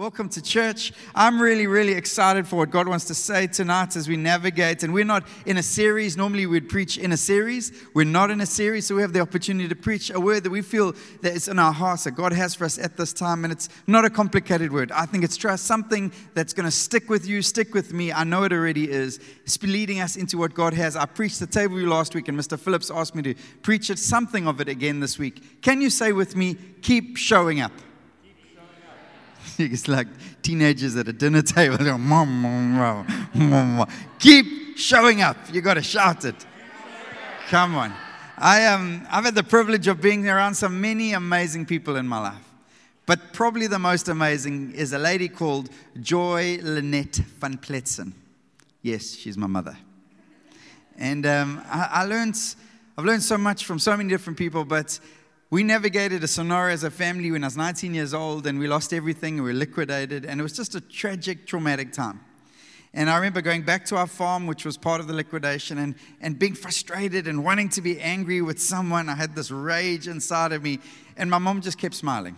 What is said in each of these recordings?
Welcome to church. I'm really, really excited for what God wants to say tonight as we navigate. And we're not in a series. Normally, we'd preach in a series. We're not in a series, so we have the opportunity to preach a word that we feel that is in our hearts that God has for us at this time. And it's not a complicated word. I think it's trust something that's going to stick with you, stick with me. I know it already is. It's leading us into what God has. I preached the table last week, and Mr. Phillips asked me to preach it, something of it again this week. Can you say with me, keep showing up? it's like teenagers at a dinner table. Mom, mom, mom, Keep showing up. You got to shout it. Come on. I, um, I've had the privilege of being around so many amazing people in my life. But probably the most amazing is a lady called Joy Lynette van Pletzen. Yes, she's my mother. And um, I, I learned, I've learned so much from so many different people, but we navigated a scenario as a family when I was 19 years old and we lost everything and we were liquidated. And it was just a tragic, traumatic time. And I remember going back to our farm, which was part of the liquidation, and, and being frustrated and wanting to be angry with someone. I had this rage inside of me. And my mom just kept smiling.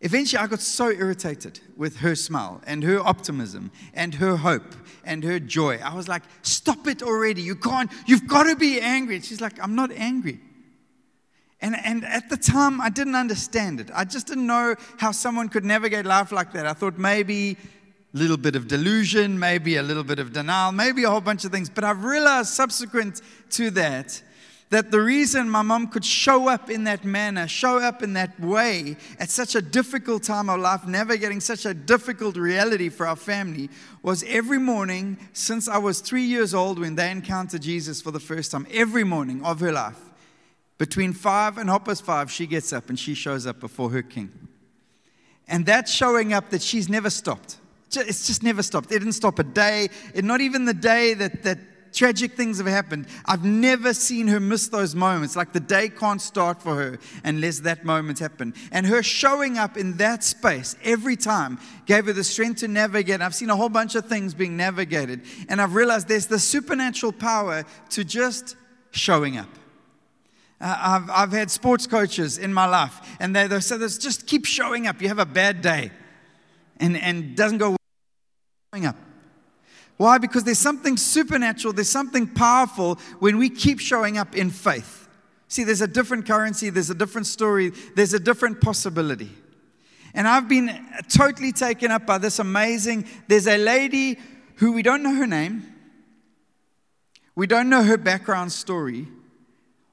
Eventually, I got so irritated with her smile and her optimism and her hope and her joy. I was like, stop it already. You can't, you've got to be angry. And she's like, I'm not angry. And, and at the time, I didn't understand it. I just didn't know how someone could navigate life like that. I thought maybe a little bit of delusion, maybe a little bit of denial, maybe a whole bunch of things. But I've realized subsequent to that, that the reason my mom could show up in that manner, show up in that way at such a difficult time of life, navigating such a difficult reality for our family, was every morning since I was three years old when they encountered Jesus for the first time, every morning of her life between five and past five, she gets up and she shows up before her king. And that's showing up that she's never stopped. It's just never stopped. It didn't stop a day, not even the day that, that tragic things have happened. I've never seen her miss those moments. Like the day can't start for her unless that moment happened. And her showing up in that space every time gave her the strength to navigate. I've seen a whole bunch of things being navigated. And I've realized there's the supernatural power to just showing up. Uh, I've, I've had sports coaches in my life, and they, they say this just keep showing up. You have a bad day, and, and doesn't go showing up. Why? Because there's something supernatural, there's something powerful when we keep showing up in faith. See, there's a different currency, there's a different story, there's a different possibility. And I've been totally taken up by this amazing. There's a lady who we don't know her name, we don't know her background story,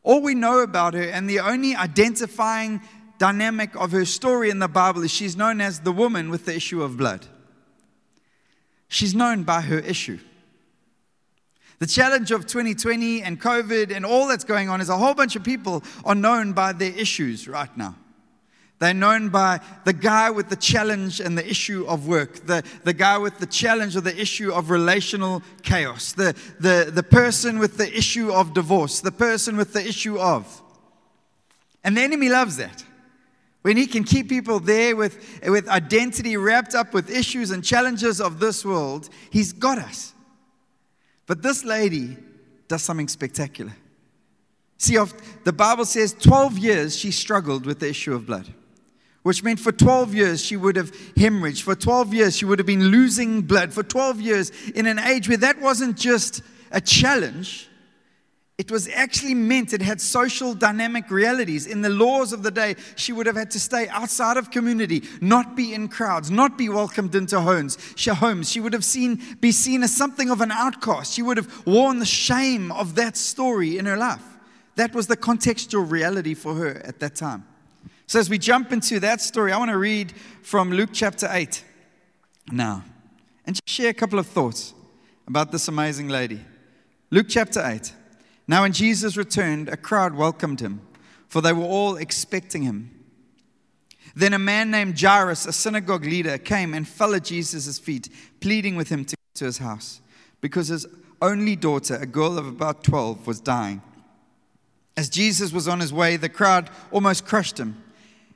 all we know about her and the only identifying dynamic of her story in the Bible is she's known as the woman with the issue of blood. She's known by her issue. The challenge of 2020 and COVID and all that's going on is a whole bunch of people are known by their issues right now. They're known by the guy with the challenge and the issue of work, the, the guy with the challenge or the issue of relational chaos, the, the, the person with the issue of divorce, the person with the issue of. And the enemy loves that. When he can keep people there with, with identity wrapped up with issues and challenges of this world, he's got us. But this lady does something spectacular. See, the Bible says 12 years she struggled with the issue of blood which meant for 12 years she would have hemorrhaged. For 12 years she would have been losing blood. For 12 years, in an age where that wasn't just a challenge, it was actually meant it had social dynamic realities. In the laws of the day, she would have had to stay outside of community, not be in crowds, not be welcomed into homes. She, Homes. She would have seen, be seen as something of an outcast. She would have worn the shame of that story in her life. That was the contextual reality for her at that time. So, as we jump into that story, I want to read from Luke chapter 8 now and share a couple of thoughts about this amazing lady. Luke chapter 8. Now, when Jesus returned, a crowd welcomed him, for they were all expecting him. Then a man named Jairus, a synagogue leader, came and fell at Jesus' feet, pleading with him to go to his house, because his only daughter, a girl of about 12, was dying. As Jesus was on his way, the crowd almost crushed him.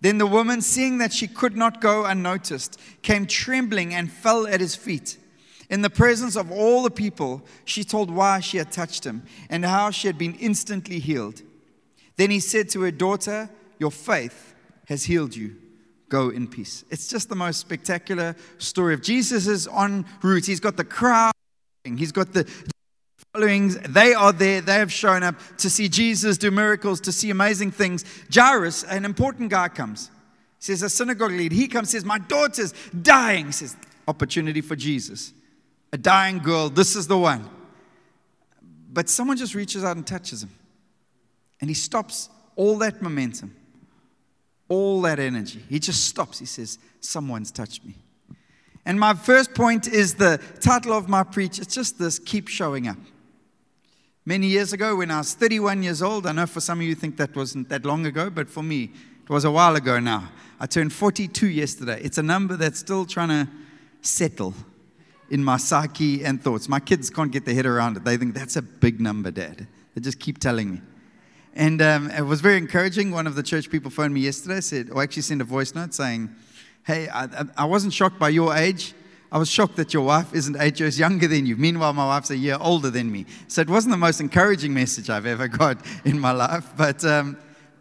Then the woman, seeing that she could not go unnoticed, came trembling and fell at his feet. In the presence of all the people, she told why she had touched him and how she had been instantly healed. Then he said to her daughter, Your faith has healed you go in peace. It's just the most spectacular story of Jesus is en route. He's got the crowd, he's got the followings. They are there. They have shown up to see Jesus do miracles, to see amazing things. Jairus, an important guy, comes. He says, a synagogue lead. He comes, says, My daughter's dying. He says, Opportunity for Jesus. A dying girl. This is the one. But someone just reaches out and touches him. And he stops all that momentum all that energy. He just stops. He says, Someone's touched me. And my first point is the title of my preach. It's just this keep showing up. Many years ago, when I was 31 years old, I know for some of you think that wasn't that long ago, but for me, it was a while ago now. I turned 42 yesterday. It's a number that's still trying to settle in my psyche and thoughts. My kids can't get their head around it. They think that's a big number, Dad. They just keep telling me. And um, it was very encouraging. One of the church people phoned me yesterday, said, or actually sent a voice note saying, Hey, I, I wasn't shocked by your age. I was shocked that your wife isn't eight years younger than you. Meanwhile, my wife's a year older than me. So it wasn't the most encouraging message I've ever got in my life. But, um,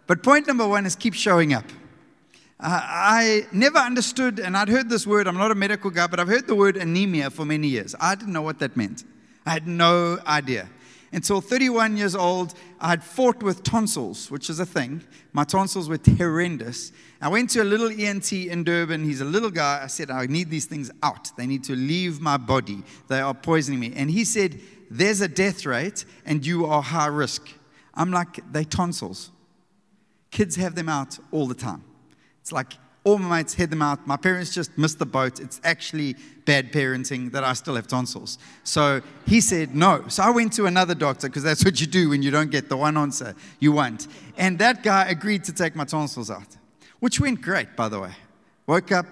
but point number one is keep showing up. Uh, I never understood, and I'd heard this word, I'm not a medical guy, but I've heard the word anemia for many years. I didn't know what that meant. I had no idea. Until 31 years old, I had fought with tonsils, which is a thing. My tonsils were horrendous. I went to a little ENT in Durban. He's a little guy. I said, I need these things out. They need to leave my body. They are poisoning me. And he said, There's a death rate, and you are high risk. I'm like, They tonsils. Kids have them out all the time. It's like all my mates had them out. My parents just missed the boat. It's actually bad parenting that I still have tonsils. So he said no. So I went to another doctor because that's what you do when you don't get the one answer you want. And that guy agreed to take my tonsils out, which went great, by the way. Woke up,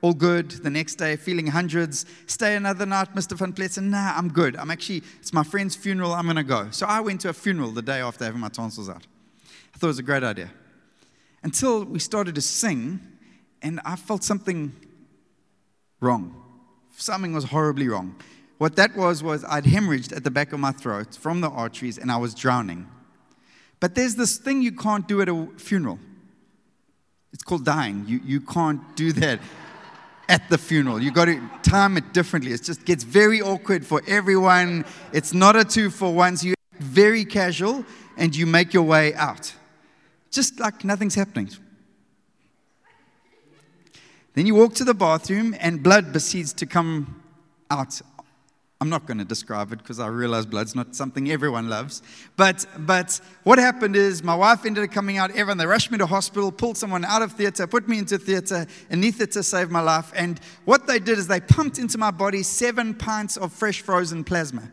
all good. The next day, feeling hundreds. Stay another night, Mr. Van Pletzen. Nah, I'm good. I'm actually, it's my friend's funeral. I'm going to go. So I went to a funeral the day after having my tonsils out. I thought it was a great idea. Until we started to sing and I felt something wrong. Something was horribly wrong. What that was, was I'd hemorrhaged at the back of my throat from the arteries and I was drowning. But there's this thing you can't do at a funeral. It's called dying. You, you can't do that at the funeral. You got to time it differently. It just gets very awkward for everyone. It's not a two for one. So you're very casual and you make your way out. Just like nothing's happening. Then you walk to the bathroom and blood proceeds to come out. I'm not going to describe it because I realize blood's not something everyone loves. But, but what happened is my wife ended up coming out. Everyone, they rushed me to hospital, pulled someone out of theater, put me into theater, needed to saved my life. And what they did is they pumped into my body seven pints of fresh frozen plasma.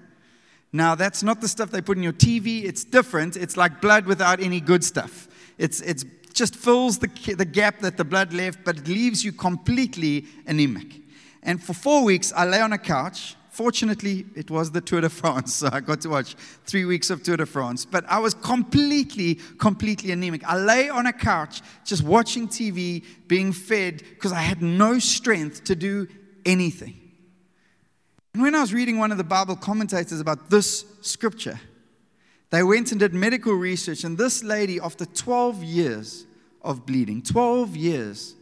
Now, that's not the stuff they put in your TV. It's different. It's like blood without any good stuff. It's, it's just fills the, the gap that the blood left, but it leaves you completely anemic. And for four weeks, I lay on a couch. Fortunately, it was the Tour de France, so I got to watch three weeks of Tour de France. But I was completely, completely anemic. I lay on a couch just watching TV, being fed, because I had no strength to do anything. And when I was reading one of the Bible commentators about this scripture, they went and did medical research, and this lady, after 12 years of bleeding, 12 years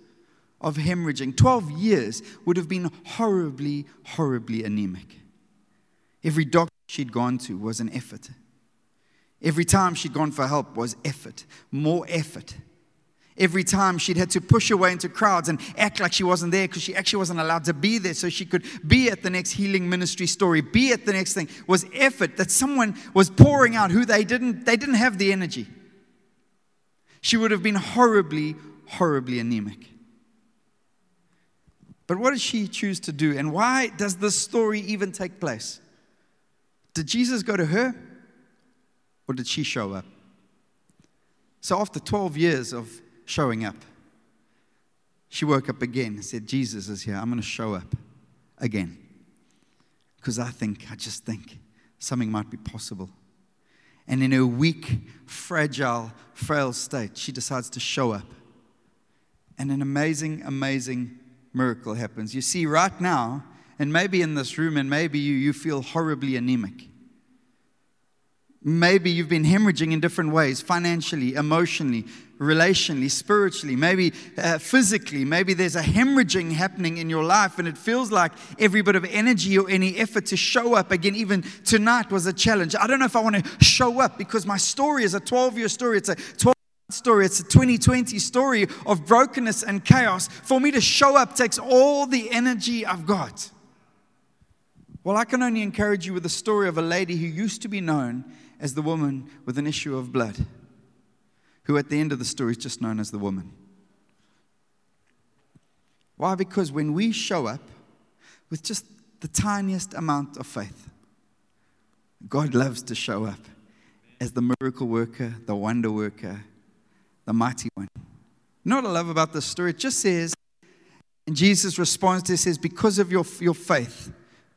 of hemorrhaging, 12 years would have been horribly, horribly anemic. Every doctor she'd gone to was an effort. Every time she'd gone for help was effort, more effort. Every time she'd had to push her way into crowds and act like she wasn't there because she actually wasn't allowed to be there so she could be at the next healing ministry story, be at the next thing, was effort that someone was pouring out who they didn't, they didn't have the energy. She would have been horribly, horribly anemic. But what did she choose to do? And why does this story even take place? Did Jesus go to her or did she show up? So, after 12 years of showing up. She woke up again and said, Jesus is here. I'm going to show up. again. Because I think, I just think something might be possible. And in her weak, fragile, frail state, she decides to show up. And an amazing, amazing miracle happens. You see, right now, and maybe in this room, and maybe you, you feel horribly anemic. Maybe you've been hemorrhaging in different ways financially, emotionally, relationally, spiritually, maybe uh, physically. Maybe there's a hemorrhaging happening in your life, and it feels like every bit of energy or any effort to show up again, even tonight, was a challenge. I don't know if I want to show up because my story is a 12 year story. It's a 12 story. It's a 2020 story of brokenness and chaos. For me to show up takes all the energy I've got. Well, I can only encourage you with the story of a lady who used to be known as the woman with an issue of blood who at the end of the story is just known as the woman. Why? Because when we show up with just the tiniest amount of faith, God loves to show up as the miracle worker, the wonder worker, the mighty one. You know what I love about this story? It just says, and Jesus responds to it, says, Because of your, your faith,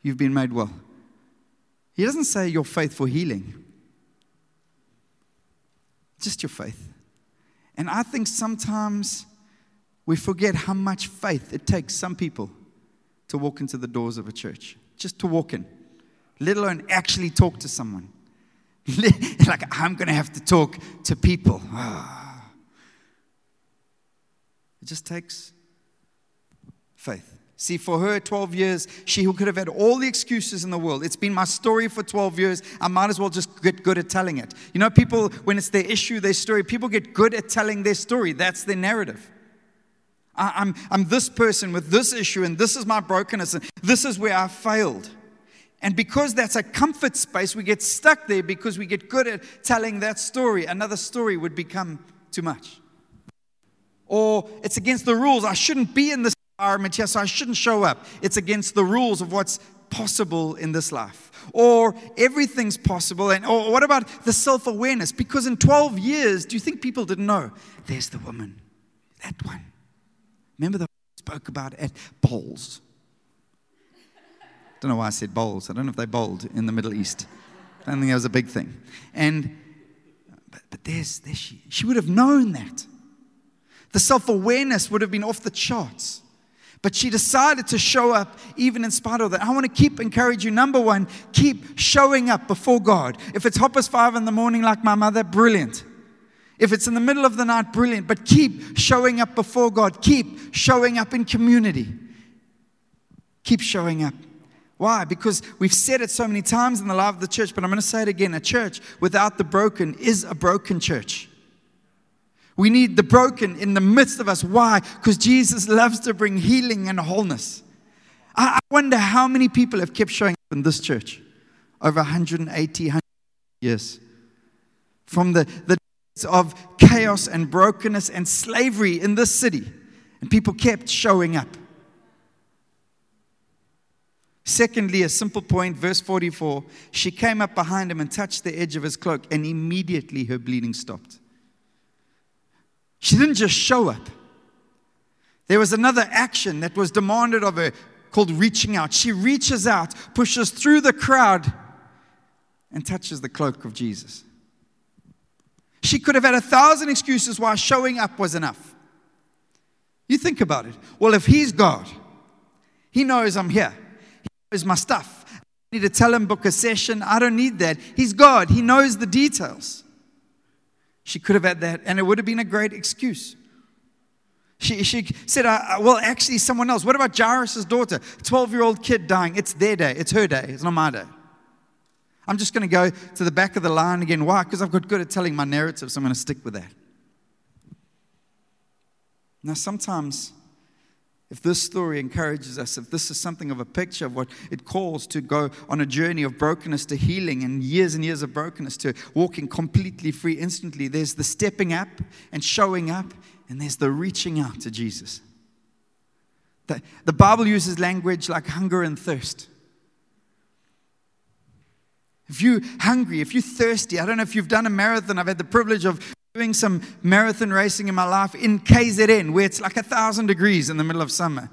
you've been made well. He doesn't say your faith for healing, just your faith. And I think sometimes we forget how much faith it takes some people to walk into the doors of a church, just to walk in, let alone actually talk to someone. like, I'm going to have to talk to people. Ah. It just takes faith. See, for her, 12 years, she who could have had all the excuses in the world. It's been my story for 12 years. I might as well just get good at telling it. You know, people, when it's their issue, their story, people get good at telling their story. That's their narrative. I, I'm, I'm this person with this issue, and this is my brokenness, and this is where I failed. And because that's a comfort space, we get stuck there because we get good at telling that story. Another story would become too much. Or it's against the rules. I shouldn't be in this here, so I shouldn't show up. It's against the rules of what's possible in this life. Or everything's possible. And or what about the self-awareness? Because in 12 years, do you think people didn't know? There's the woman. That one. Remember the spoke about at bowls. Don't know why I said bowls. I don't know if they bowled in the Middle East. I don't think that was a big thing. And but, but there's, there's she. She would have known that. The self awareness would have been off the charts. But she decided to show up even in spite of that. I want to keep encourage you. Number one, keep showing up before God. If it's hoppers five in the morning like my mother, brilliant. If it's in the middle of the night, brilliant. But keep showing up before God. Keep showing up in community. Keep showing up. Why? Because we've said it so many times in the life of the church, but I'm going to say it again. A church without the broken is a broken church. We need the broken in the midst of us. Why? Because Jesus loves to bring healing and wholeness. I wonder how many people have kept showing up in this church over 180 years. From the, the days of chaos and brokenness and slavery in this city, and people kept showing up. Secondly, a simple point, verse 44 she came up behind him and touched the edge of his cloak, and immediately her bleeding stopped. She didn't just show up. There was another action that was demanded of her called reaching out. She reaches out, pushes through the crowd, and touches the cloak of Jesus. She could have had a thousand excuses why showing up was enough. You think about it. Well, if He's God, He knows I'm here, He knows my stuff. I need to tell Him, book a session. I don't need that. He's God, He knows the details. She could have had that, and it would have been a great excuse. She, she said, Well, actually, someone else. What about Jairus' daughter? 12 year old kid dying. It's their day. It's her day. It's not my day. I'm just going to go to the back of the line again. Why? Because I've got good at telling my narrative, so I'm going to stick with that. Now, sometimes if this story encourages us, if this is something of a picture of what it calls to go on a journey of brokenness to healing and years and years of brokenness to walking completely free instantly, there's the stepping up and showing up, and there's the reaching out to Jesus. The, the Bible uses language like hunger and thirst. If you're hungry, if you're thirsty, I don't know if you've done a marathon, I've had the privilege of doing some marathon racing in my life in KZN, where it's like a thousand degrees in the middle of summer.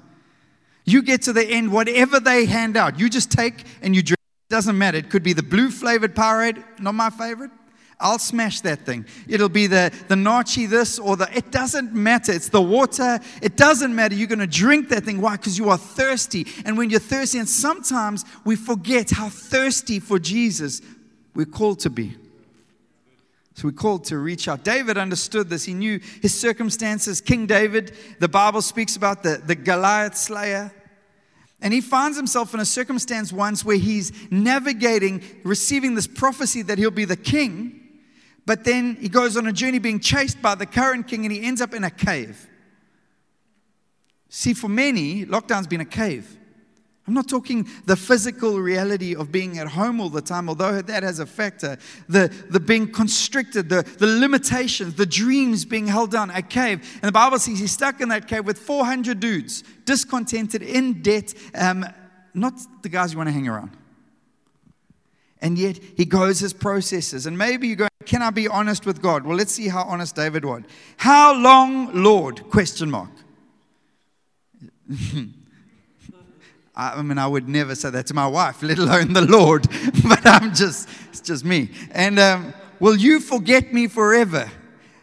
You get to the end, whatever they hand out, you just take and you drink. It doesn't matter. It could be the blue flavored Powerade, not my favorite. I'll smash that thing. It'll be the, the Nachi this or the, it doesn't matter. It's the water. It doesn't matter. You're going to drink that thing. Why? Because you are thirsty. And when you're thirsty, and sometimes we forget how thirsty for Jesus we're called to be. So we're called to reach out. David understood this. He knew his circumstances. King David, the Bible speaks about the, the Goliath slayer. And he finds himself in a circumstance once where he's navigating, receiving this prophecy that he'll be the king. But then he goes on a journey being chased by the current king and he ends up in a cave. See, for many, lockdown's been a cave. I'm not talking the physical reality of being at home all the time, although that has a factor. The, the being constricted, the, the limitations, the dreams being held down, a cave. And the Bible says he's stuck in that cave with 400 dudes, discontented, in debt, um, not the guys you want to hang around. And yet he goes his processes. And maybe you go, can I be honest with God? Well, let's see how honest David was. How long, Lord? Question mark. I mean, I would never say that to my wife, let alone the Lord. but I'm just, it's just me. And um, will you forget me forever?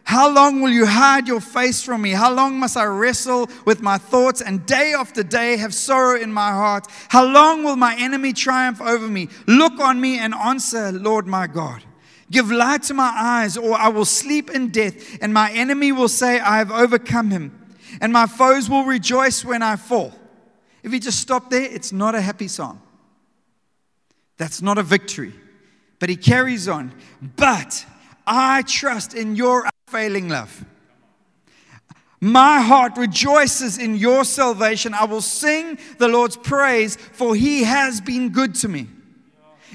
How long will you hide your face from me? How long must I wrestle with my thoughts and day after day have sorrow in my heart? How long will my enemy triumph over me? Look on me and answer, Lord my God. Give light to my eyes, or I will sleep in death, and my enemy will say, I have overcome him, and my foes will rejoice when I fall. If you just stop there, it's not a happy song. That's not a victory. But he carries on. But I trust in your unfailing love. My heart rejoices in your salvation. I will sing the Lord's praise, for he has been good to me.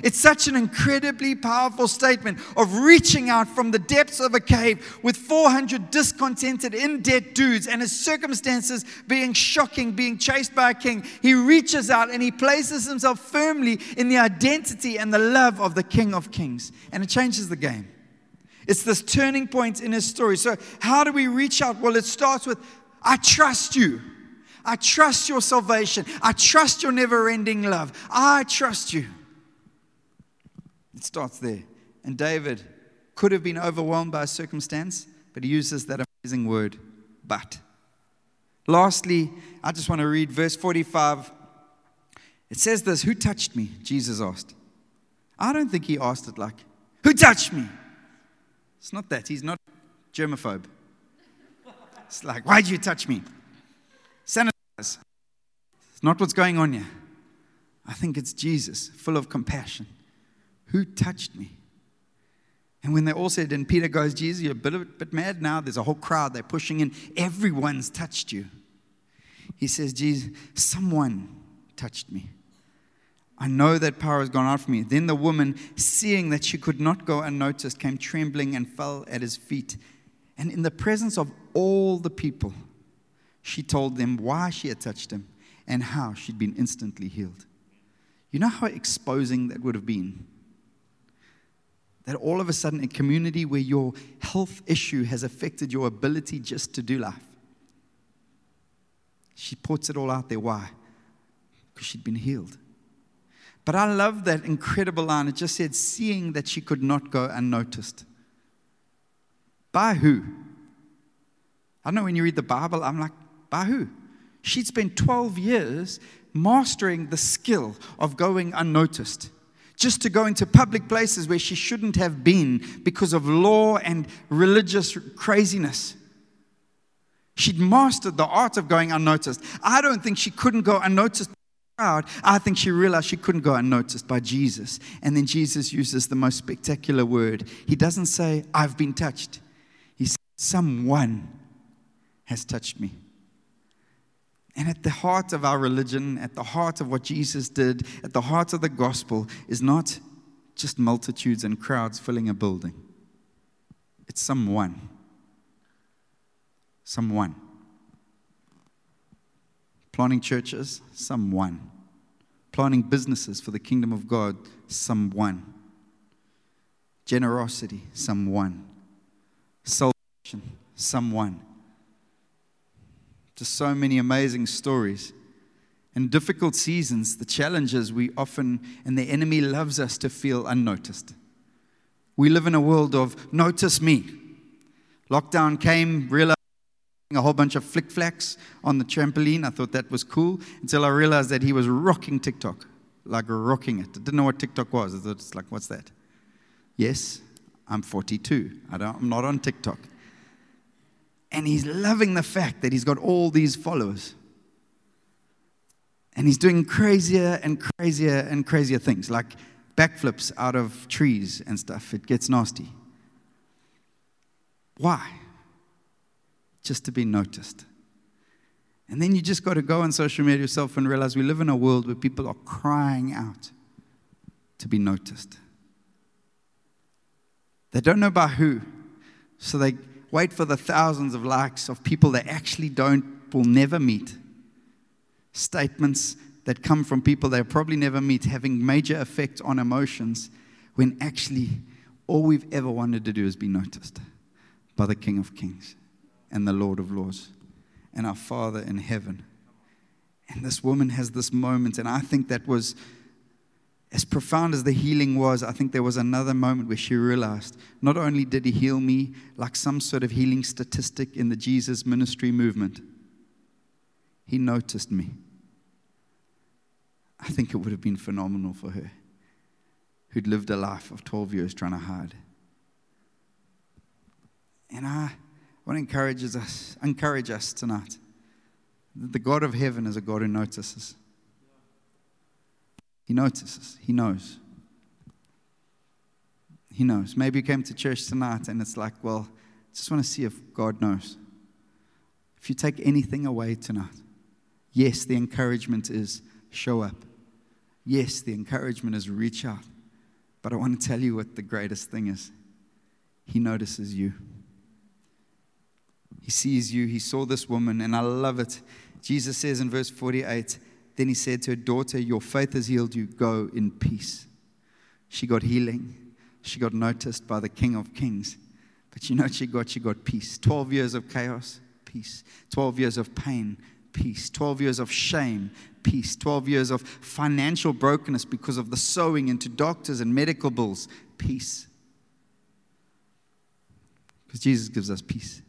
It's such an incredibly powerful statement of reaching out from the depths of a cave with 400 discontented, in debt dudes and his circumstances being shocking, being chased by a king. He reaches out and he places himself firmly in the identity and the love of the King of Kings. And it changes the game. It's this turning point in his story. So, how do we reach out? Well, it starts with I trust you. I trust your salvation. I trust your never ending love. I trust you. It starts there. And David could have been overwhelmed by circumstance, but he uses that amazing word, but. Lastly, I just want to read verse 45. It says this Who touched me? Jesus asked. I don't think he asked it like, Who touched me? It's not that. He's not germaphobe. It's like, why'd you touch me? Sanitize. It's not what's going on here. I think it's Jesus, full of compassion. Who touched me? And when they all said, and Peter goes, Jesus, you're a bit, a bit mad now. There's a whole crowd. They're pushing in. Everyone's touched you. He says, Jesus, someone touched me. I know that power has gone out from me. Then the woman, seeing that she could not go unnoticed, came trembling and fell at his feet. And in the presence of all the people, she told them why she had touched him and how she'd been instantly healed. You know how exposing that would have been? That all of a sudden, a community where your health issue has affected your ability just to do life. She puts it all out there. Why? Because she'd been healed. But I love that incredible line. It just said, seeing that she could not go unnoticed. By who? I know when you read the Bible, I'm like, by who? She'd spent 12 years mastering the skill of going unnoticed. Just to go into public places where she shouldn't have been because of law and religious craziness. She'd mastered the art of going unnoticed. I don't think she couldn't go unnoticed crowd, I think she realized she couldn't go unnoticed by Jesus. And then Jesus uses the most spectacular word. He doesn't say, I've been touched. He says, Someone has touched me. And at the heart of our religion, at the heart of what Jesus did, at the heart of the gospel, is not just multitudes and crowds filling a building. It's someone. Someone. Planting churches, someone. Planting businesses for the kingdom of God, someone. Generosity, someone. Salvation, someone. Just so many amazing stories. In difficult seasons, the challenges we often, and the enemy loves us to feel unnoticed. We live in a world of notice me. Lockdown came, realized a whole bunch of flick flacks on the trampoline. I thought that was cool until I realized that he was rocking TikTok, like rocking it. I didn't know what TikTok was. I thought it's like, what's that? Yes, I'm 42. I don't, I'm not on TikTok. And he's loving the fact that he's got all these followers. And he's doing crazier and crazier and crazier things, like backflips out of trees and stuff. It gets nasty. Why? just to be noticed. And then you just got to go on social media yourself and realize we live in a world where people are crying out to be noticed. They don't know by who, so they wait for the thousands of likes of people they actually don't, will never meet. Statements that come from people they'll probably never meet, having major effect on emotions, when actually all we've ever wanted to do is be noticed by the King of Kings and the Lord of Lords and our Father in heaven. And this woman has this moment, and I think that was as profound as the healing was. I think there was another moment where she realized not only did he heal me like some sort of healing statistic in the Jesus ministry movement, he noticed me. I think it would have been phenomenal for her, who'd lived a life of 12 years trying to hide. And I want to encourage us, encourage us tonight. The God of heaven is a God who notices. He notices. He knows. He knows. Maybe you came to church tonight and it's like, well, I just want to see if God knows. If you take anything away tonight, yes, the encouragement is show up. Yes, the encouragement is reach out. But I want to tell you what the greatest thing is He notices you. He sees you. He saw this woman, and I love it. Jesus says in verse 48 Then he said to her, Daughter, your faith has healed you. Go in peace. She got healing. She got noticed by the King of Kings. But you know what she got? She got peace. 12 years of chaos, peace. 12 years of pain, peace. 12 years of shame, peace. 12 years of financial brokenness because of the sowing into doctors and medical bills, peace. Because Jesus gives us peace.